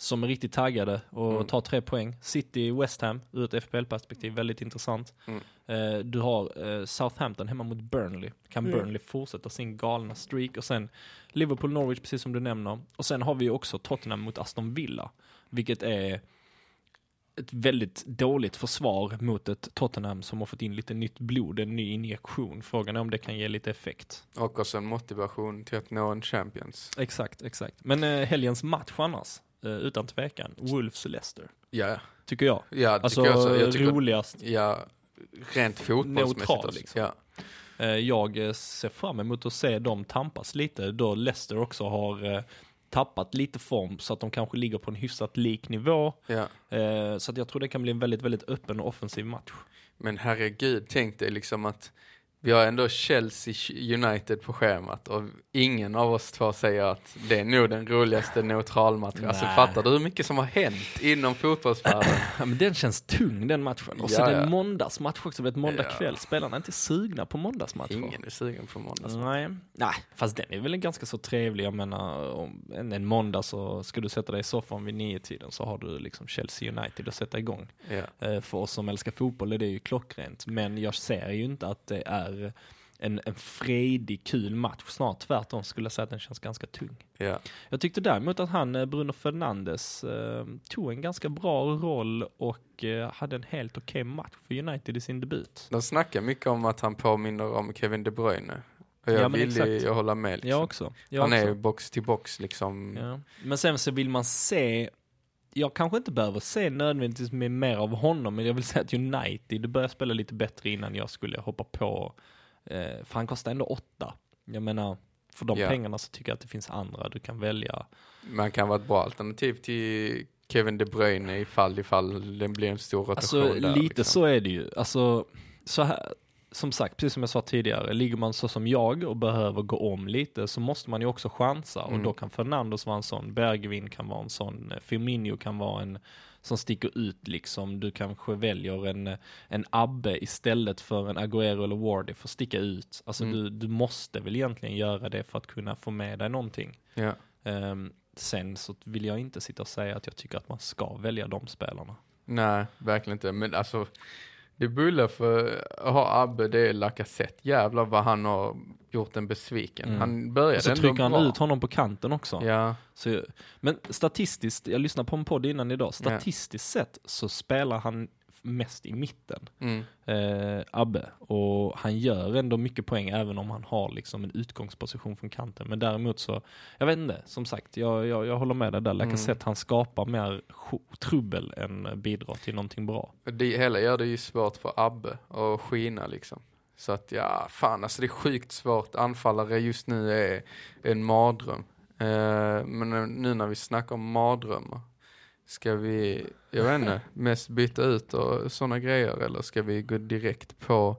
som är riktigt taggade och Mm. tar tre poäng. City West Ham ur ett FPL-perspektiv, väldigt intressant. Mm. Eh, du har eh, Southampton hemma mot Burnley. Kan Mm. Burnley fortsätta sin galna streak? Och sen Liverpool Norwich, precis som du nämner. Och sen har vi också Tottenham mot Aston Villa. Vilket är ett väldigt dåligt försvar mot ett Tottenham som har fått in lite nytt blod, en ny injektion. Frågan är om det kan ge lite effekt. Och också en motivation till att nå en Champions. Exakt, exakt. Men eh, helgens match annars, utan tvekan, Wolves-Leicester. Ja, Tycker jag. ja Alltså tycker jag. Jag tycker, roligast. ja, rent fotbollsmässigt Neutral, också. liksom. Ja. Eh, jag eh, ser fram emot att se dem tampas lite, då Leicester också har eh, tappat lite form så att de kanske ligger på en hyfsat lik nivå. ja. Eh, så att jag tror det kan bli en väldigt, väldigt öppen och offensiv match. Men herregud, tänk dig liksom att vi har ändå Chelsea United på schemat och ingen av oss två säger att det är nog den roligaste neutralmatchen. Alltså fattar du hur mycket som har hänt inom fotbollsvärlden? Ja, men den känns tung den matchen. Och så Ja, det är en måndagsmatch också, det är ett måndag kväll. Spelarna är inte sugna på måndagsmatcher. Ingen är sugen på måndags. Nej. Nej, fast den är väl ganska så trevlig. Jag menar, om en, en måndag så ska du sätta dig i soffan vid nio tiden så har du liksom Chelsea United att sätta igång. Ja. Eh, För oss som älskar fotboll är det ju klockrent. Men jag ser ju inte att det är en, en fredig, kul match. Snart tvärtom skulle jag säga att den känns ganska tung. Ja. Jag tyckte däremot att han, eh, Bruno Fernandes, eh, tog en ganska bra roll och eh, hade en helt okej match för United i sin debut. De snackar mycket om att han påminner om Kevin De Bruyne. Och jag Ja, vill ju hålla med. Liksom. Jag också. Jag Han är också. ju box till box liksom. Ja. Men sen så vill man se, jag kanske inte behöver se nödvändigtvis mer av honom, men jag vill säga att United börjar spela lite bättre innan jag skulle hoppa på, eh, för han kostar ändå åtta. Jag menar, för de Ja. pengarna så tycker jag att det finns andra du kan välja. Man kan vara ett bra alternativ till Kevin De Bruyne ifall, ifall det blir en stor rotation Alltså där. lite liksom. så är det ju. Alltså, så här, som sagt, precis som jag sa tidigare, ligger man så som jag och behöver gå om lite så måste man ju också chansa och Mm. då kan Fernandos vara en sån, Bergvin kan vara en sån, Firmino kan vara en som sticker ut liksom. Du kanske väljer en, en Abbe istället för en Agüero eller Wardy för att sticka ut. Alltså Mm. du, du måste väl egentligen göra det för att kunna få med dig någonting. Ja. Ehm, sen så vill jag inte sitta och säga att jag tycker att man ska välja de spelarna. Nej, verkligen inte. Men alltså, det bullar för att ha Abbe, det är Lacazette. Jävlar vad han har gjort en besviken. Mm. Han började Och så ändå trycker han bra. ut honom på kanten också. Ja, Så, men statistiskt, jag lyssnade på en podd innan idag, statistiskt sett så spelar han mest i mitten, mm. eh, Abbe. Och han gör ändå mycket poäng även om han har liksom en utgångsposition från kanten. Men däremot så, jag vet inte, som sagt, jag, jag, jag håller med dig där. Lacazette, Mm. han skapar mer trubbel än bidrar till någonting bra. det hela gör det ju svårt för Abbe att skina liksom. Så att ja, fan alltså det är sjukt svårt. Anfallare just nu är en mardröm. Eh, men nu när vi snackar om mardrömmar, ska vi, jag vet inte, mest byta ut och sådana grejer eller ska vi gå direkt på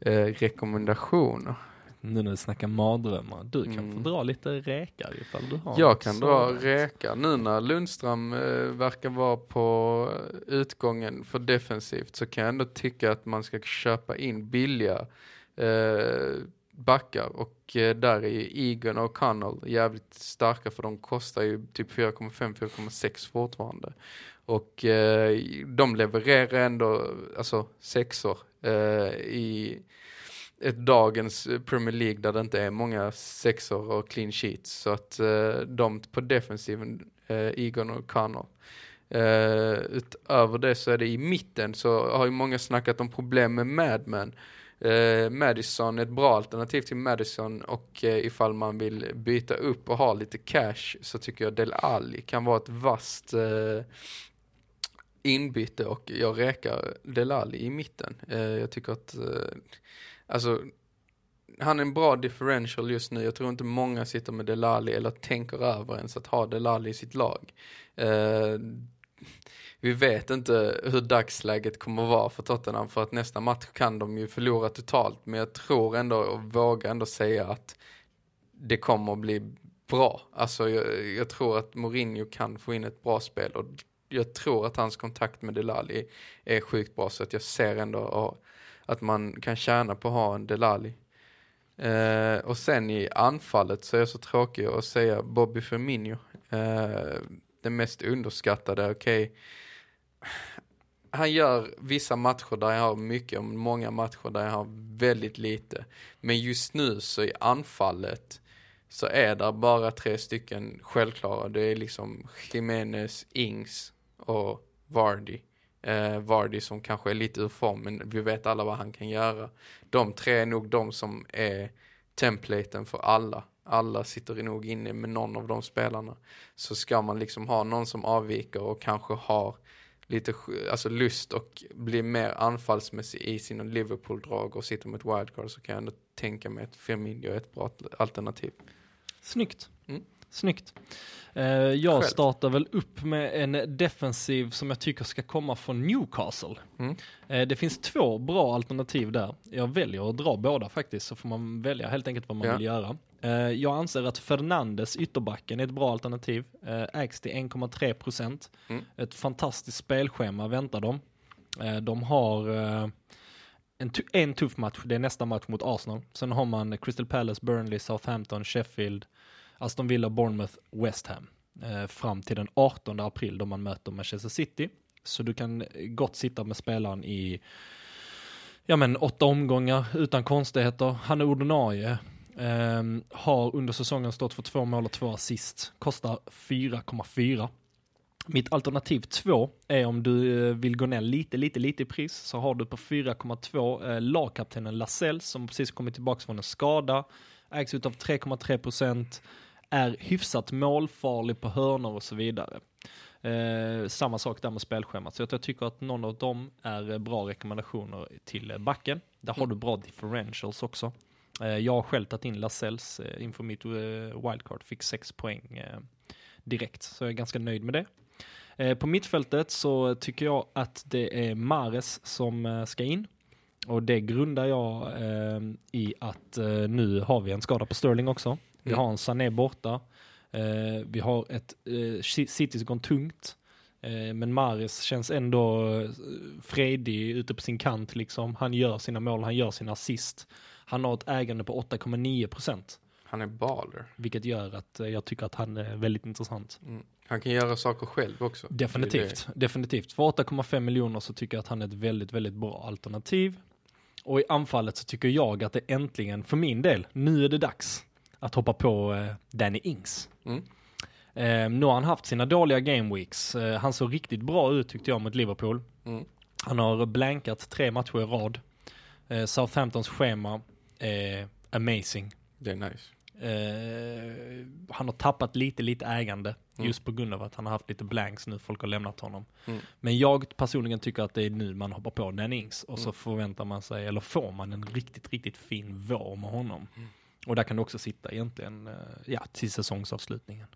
eh, rekommendationer? Nu när vi snackar mardrömmar, du kan Mm. få dra lite räkar ifall du har Jag kan dra räka nu när Lundström eh, verkar vara på utgången för defensivt så kan jag ändå tycka att man ska köpa in billiga eh, backar och eh, där är Egan och Connell jävligt starka för de kostar ju typ 4,5-4,6 fortfarande. Och eh, de levererar ändå, alltså sexor eh, i ett dagens Premier League där det inte är många sexor och clean sheets. Så att eh, de på defensiven, eh, och Connell. Eh, utöver det så är det i mitten så har ju många snackat om problem med Madman. Eh, Madison är ett bra alternativ till Madison och eh, ifall man vill byta upp och ha lite cash så tycker jag Del Alli kan vara ett vasst eh, inbyte och jag räkar Del Alli i mitten. Eh, jag tycker att eh, Alltså, han är en bra differential just nu. Jag tror inte många sitter med Delali eller tänker över ens att ha Delali i sitt lag. Eh, vi vet inte hur dagsläget kommer att vara för Tottenham för att nästa match kan de ju förlora totalt. Men jag tror ändå och vågar ändå säga att det kommer att bli bra. Alltså jag, jag tror att Mourinho kan få in ett bra spel och jag tror att hans kontakt med Delali är sjukt bra så att jag ser ändå att man kan tjäna på att ha en Delali. Eh, och sen i anfallet så är jag så tråkig att säga Bobby Firmino. Eh, den mest underskattade, okej. Han gör vissa matcher där jag har mycket och många matcher där jag har väldigt lite. Men just nu så i anfallet så är det bara tre stycken självklara. Det är liksom Jimenez, Ings och Vardy. Eh, Vardy som kanske är lite ur form, men vi vet alla vad han kan göra. De tre är nog de som är templaten för alla. Alla sitter nog inne med någon av de spelarna. Så ska man liksom ha någon som avviker och kanske har lite alltså lust och bli mer anfallsmässig i sina Liverpool-drag och sitter med ett wildcard så kan jag ändå tänka mig att Firmino är ett bra alternativ. Snyggt. Mm. Snyggt. Eh, jag Själv. startar väl upp med en defensiv som jag tycker ska komma från Newcastle. Mm. Eh, det finns två bra alternativ där. Jag väljer att dra båda faktiskt, så får man välja helt enkelt vad man Ja. vill göra. Eh, jag anser att Fernandes, ytterbacken, är ett bra alternativ. Eh, ägs till 1,3 procent. Mm. Ett fantastiskt spelschema väntar dem. Eh, de har en, en tuff match, det är nästa match mot Arsenal. Sen har man Crystal Palace, Burnley, Southampton, Sheffield, Aston Villa, Bournemouth, West Ham. Fram till den 18 april då man möter Manchester City. Så du kan gott sitta med spelaren i ja men åtta omgångar utan konstigheter. Han är ordinarie. Ehm, har under säsongen stått för två mål och två assist. Kostar 4,4. Mitt alternativ två är om du eh, vill gå ner lite, lite, lite i pris så har du på 4,2 eh, lagkaptenen Lascelles som precis kommit tillbaka från en skada. ägs utav 3,3 procent, är hyfsat målfarlig på hörnor och så vidare. Eh, samma sak där med spelschemat, så jag tycker att någon av dem är eh, bra rekommendationer till eh, backen. Där har du bra differentials också. Eh, jag har själv tagit in Lasells eh, inför mitt eh, wildcard, fick 6 poäng direkt, så jag är ganska nöjd med det. På mittfältet så tycker jag att det är Mares som ska in. Och det grundar jag i att nu har vi en skada på Sterling också. Vi Mm. har en Sané borta. Vi har ett eh, City som går tungt. Men Maris känns ändå fredig ute på sin kant liksom. Han gör sina mål, han gör sina assist. Han har ett ägande på 8,9 procent. Han är baller. Vilket gör att eh, jag tycker att han är väldigt intressant. Mm. Han kan göra saker själv också. Definitivt, definitivt. För 8,5 miljoner så tycker jag att han är ett väldigt, väldigt bra alternativ. Och i anfallet så tycker jag att det äntligen, för min del, nu är det dags att hoppa på eh, Danny Ings. Mm. Eh, nu har han haft sina dåliga game weeks. Eh, han såg riktigt bra ut tyckte jag mot Liverpool. Mm. Han har blankat tre matcher i rad. Eh, Southamptons schema är amazing. Det är nice. Eh, han har tappat lite, lite ägande. Mm. Just på grund av att han har haft lite blanks nu, folk har lämnat honom. Mm. Men jag personligen tycker att det är nu man hoppar på den Ings och så Mm. förväntar man sig, eller får man en riktigt, riktigt fin vår med honom. Mm. Och där kan du också sitta egentligen, eh, ja, till säsongsavslutningen.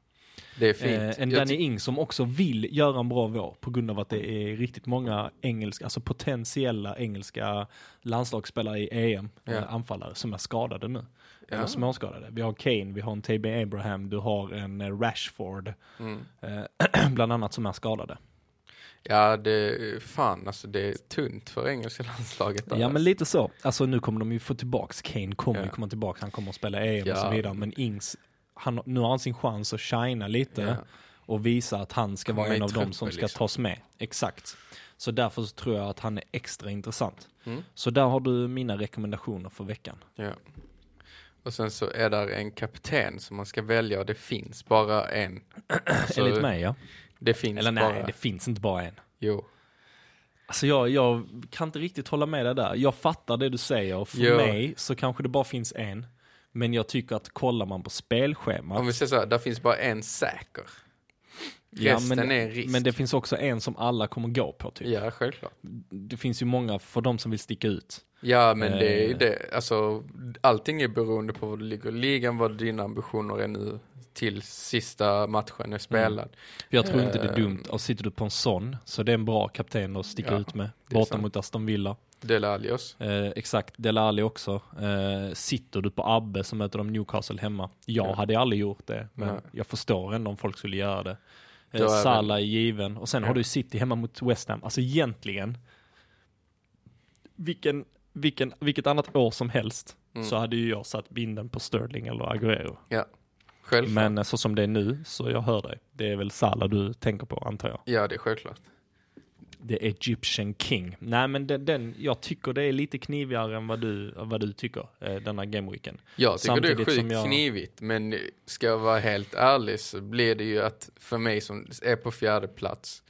Det är fint. Eh, en Danny Ings som också vill göra en bra vår på grund av att det är riktigt många engelska, alltså potentiella engelska landslagsspelare i EM, Ja. eh, anfallare, som är skadade nu. Eller Ja. småskadade. Vi har Kane, vi har en TB Abraham, du har en eh, Rashford, Mm. eh, bland annat som är skadade. Ja, det är fan alltså det är tunt för engelska landslaget. där, Ja men alltså. lite så. Alltså nu kommer de ju få tillbaks, Kane kommer Ja. komma tillbaks, han kommer att spela EM och Ja. så vidare. Men Ings, han, nu har han sin chans att shina lite. Ja. och visa att han ska Komma vara en av dem som ska liksom. tas med. Exakt. Så därför så tror jag att han är extra intressant. Mm. Så där har du mina rekommendationer för veckan. Ja. Och sen så är där en kapten som man ska välja och det finns bara en. Så Enligt mig ja. Det finns Eller nej, bara. det finns inte bara en. Jo. Alltså jag, jag kan inte riktigt hålla med dig där. Jag fattar det du säger för Ja. mig så kanske det bara finns en. Men jag tycker att kollar man på spelschemat. Om vi säger så här, där finns bara en säker. ja, Resten men, är risk. men det finns också en som alla kommer gå på typ. Ja, självklart. Det finns ju många för de som vill sticka ut. Ja, men det är Eh. det. Alltså, allting är beroende på var du ligger ligan, vad dina ambitioner är nu till sista matchen är spelad. För jag tror inte det är Eh. dumt. Och sitter du på en sån, så det är en bra kapten att sticka Ja, ut med. Borta mot Aston Villa. Dele Allios. Eh, exakt, Dele Alli också. Eh, sitter du på Abbe som möter de Newcastle hemma. Jag Ja. hade aldrig gjort det, men Nej. jag förstår ändå om folk skulle göra det. Eh, Salah är given. Och sen Ja. har du City hemma mot West Ham. Alltså egentligen, vilken, vilken, vilket annat år som helst Mm. så hade ju jag satt binden på Sterling eller Agüero. Självklart. Men eh, så som det är nu, så jag hör dig. Det är väl Salah du tänker på antar jag. Ja, det är självklart. The Egyptian King. Nej men den, den, jag tycker det är lite knivigare än vad du, vad du tycker, eh, denna gameweeken. Jag tycker det är Samtidigt sjukt jag- knivigt, men ska jag vara helt ärlig så blir det ju att för mig som är på fjärde plats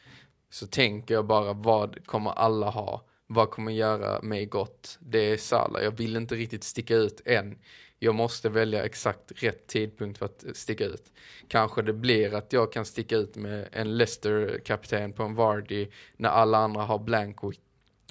så tänker jag bara vad kommer alla ha? Vad kommer göra mig gott? Det är Salah. Jag vill inte riktigt sticka ut än. Jag måste välja exakt rätt tidpunkt för att sticka ut. Kanske det blir att jag kan sticka ut med en Leicester-kapten på en Vardy när alla andra har blank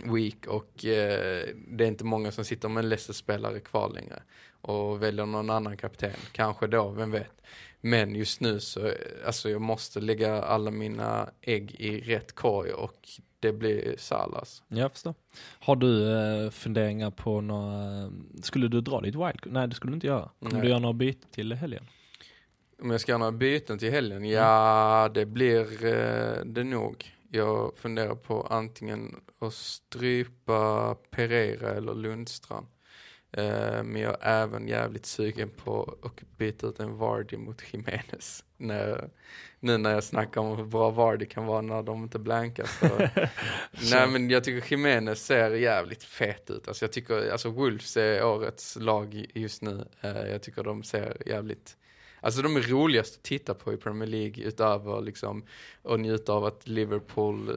week- och eh, det är inte många som sitter med en Leicester-spelare kvar längre och väljer någon annan kapten. Kanske då, vem vet. Men just nu så, alltså jag måste lägga alla mina ägg i rätt korg och det blir Salas. Jag förstår. Har du eh, funderingar på några, skulle du dra ditt wild? Nej det skulle du inte göra. Kommer Nej. du göra några byten till helgen? Om jag ska göra några byten till helgen? Ja, det blir eh, det nog. Jag funderar på antingen att strypa Pereira eller Lundstrand. Eh, men jag är även jävligt sugen på att byta ut en Vardy mot Jimenez. När, nu när jag snackar om hur bra Vardy kan vara när de inte blankar. Så. Nej men jag tycker Jimenez ser jävligt fet ut. Alltså jag tycker, alltså Wolves är årets lag just nu. Eh, jag tycker de ser jävligt Alltså de är roligast att titta på i Premier League utöver liksom och njuta av att Liverpool eh,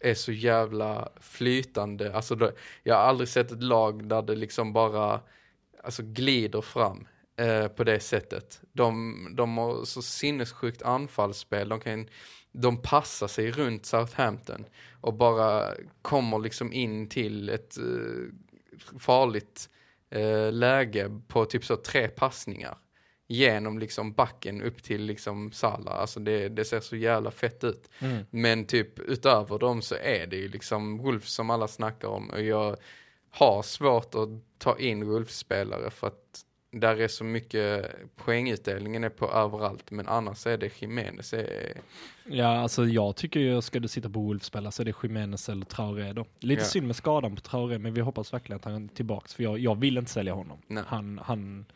är så jävla flytande. Alltså det, jag har aldrig sett ett lag där det liksom bara alltså glider fram. eh, på det sättet. De, de har så sinnessjukt anfallsspel. De, kan, de passar sig runt Southampton och bara kommer liksom in till ett eh, farligt eh, läge på typ så tre passningar. Genom liksom backen upp till liksom Salah. Alltså det, det ser så jävla fett ut. Mm. Men typ utöver dem så är det ju liksom Wolves som alla snackar om. Och jag har svårt att ta in Wolves-spelare för att där är så mycket, poängutdelningen är på överallt. Men annars är det Jimenez. Är, Ja, alltså jag tycker ju, ska du sitta på Wolf-spelare så är det Jimenez eller Traoré då. Lite Ja. synd med skadan på Traoré, men vi hoppas verkligen att han är tillbaks. För jag, jag vill inte sälja honom. Nej. Han, han,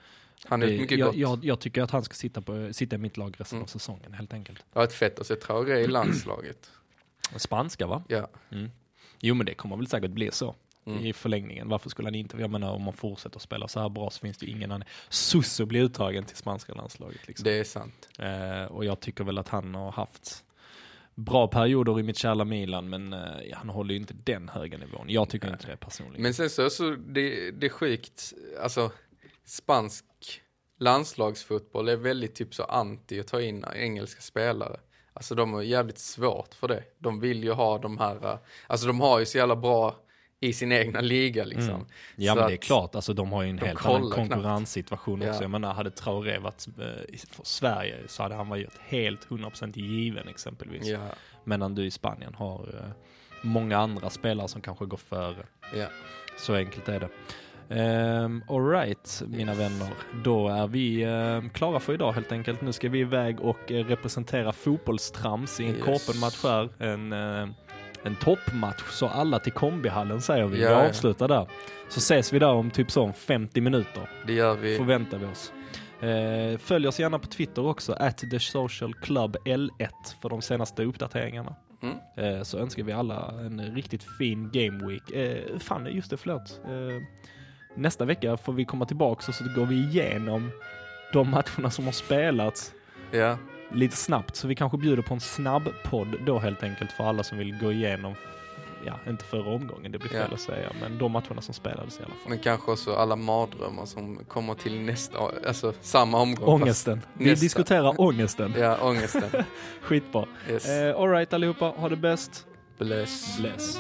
han är det- mycket jag, gott. jag, jag tycker att han ska sitta, på, sitta i mitt lag resten Mm. av säsongen, helt enkelt. Har varit fett att se Traoré i landslaget. Spanska va? Ja. Jo men det kommer väl säkert bli så. Mm. I förlängningen. Varför skulle han inte? Jag menar om man fortsätter att spela så här bra så finns det ingen annan. Susso blir uttagen till spanska landslaget. Liksom. Det är sant. Eh, och jag tycker väl att han har haft bra perioder i mitt kärla Milan, men eh, han håller ju inte den höga nivån. Jag tycker inte det personligen. Men sen så, så det, det är sjukt, alltså spansk landslagsfotboll är väldigt typ så anti att ta in engelska spelare. Alltså de har jävligt svårt för det. De vill ju ha de här, eh, alltså de har ju så jävla bra i sin egna liga liksom. Mm. ja Så men det är klart, alltså de har ju en helt annan knappt. konkurrenssituation också. Ja. Jag menar, hade Traoré varit eh, i- för Sverige så hade han varit helt 100% given exempelvis. Ja, Medan du i Spanien har eh, många andra spelare som kanske går före. ja. Så enkelt är det. Um, Alright, mina vänner. Då är vi ehm, klara för idag helt enkelt. Nu ska vi iväg och eh, representera fotbollstrams i en Yes. korpen-match här. En, eh, en toppmatch, så alla till kombihallen säger vi. Ja, vi ja. avslutar där. Så ses vi där om typ så om 50 minuter. Det gör vi. Förväntar vi oss. Eh, följ oss gärna på Twitter också, at the social club L1 för de senaste uppdateringarna. Mm. Så önskar vi alla en riktigt fin game week. Fan, just det, förlåt. Nästa vecka får vi komma tillbaka och så går vi igenom de matcherna som har spelats Ja, lite snabbt. Så vi kanske bjuder på en snabb podd då helt enkelt för alla som vill gå igenom, ja, inte förra omgången, det blir fel Ja. att säga, men de matcherna som spelades i alla fall. men kanske också alla mardrömmar som kommer till nästa, alltså samma omgång. Ångesten. Vi nästa. diskuterar ångesten. Ja, ångesten. Skitbra. Yes. Eh, Alright allihopa, ha det bäst. Bless. Bless.